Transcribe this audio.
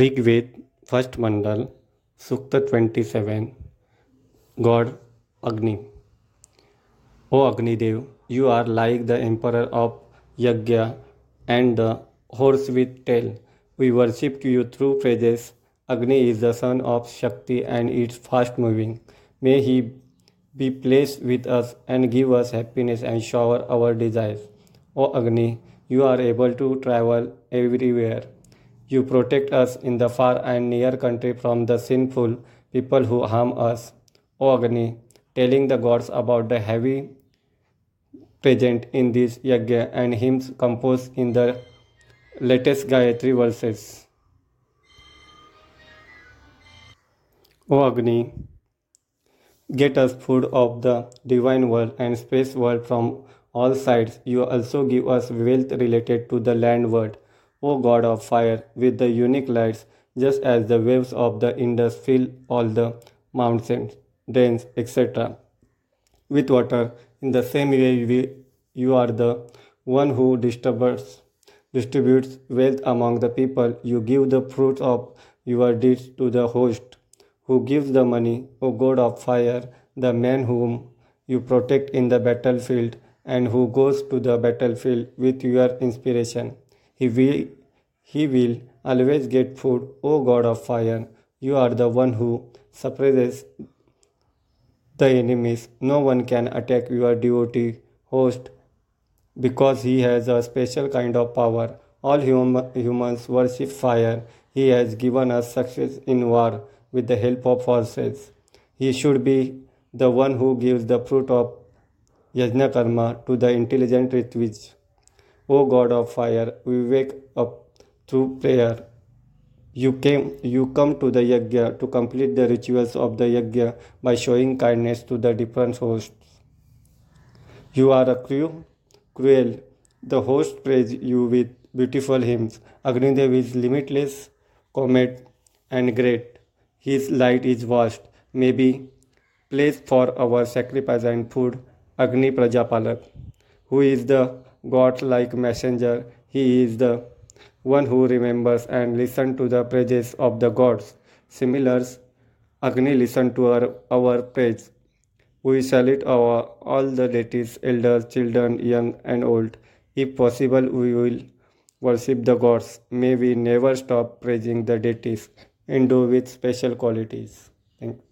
Rigveda first Mandal Sukta twenty seven God Agni O Agnidev, you are like the emperor of Yajna and the horse with tail. We worship you through praises. Agni is the son of Shakti and is fast moving. May he be pleased with us and give us happiness and shower our desires. O Agni, you are able to travel everywhere. You protect us in the far and near country from the sinful people who harm us. O Agni, telling the gods about the havi present in this yajna and hymns composed in the latest Gayatri verses. O Agni, get us food of the divine world and space world from all sides. You also give us wealth related to the land world. O God of fire, with the unique lights, just as the waves of the Indus fill all the mountains, drains, etc. with water, in the same way we, you are the one who distributes, distributes wealth among the people. You give the fruits of your deeds to the host, who gives the money, O God of fire, the man whom you protect in the battlefield and who goes to the battlefield with your inspiration. He will, he will always get food, O God of fire. You are the one who suppresses the enemies. No one can attack your devotee host because he has a special kind of power. All hum- humans worship fire. He has given us success in war with the help of horses. He should be the one who gives the fruit of yajna karma to the intelligent Ritvij. O God of fire, we wake up through prayer. You came you come to the yajna to complete the rituals of the yajna by showing kindness to the different hosts. You are a cruel, cruel. The host praise you with beautiful hymns. Agnidev is limitless, comet, and great. His light is vast. May be placed for our sacrifice and food. Agni Prajapalak, who is the God-like messenger. He is the one who remembers and listens to the praises of the gods. Similars, Agni listen to our, our praise. We salute our, all the deities, elders, children, young and old. If possible, we will worship the gods. May we never stop praising the deities, endowed with special qualities. Thank you.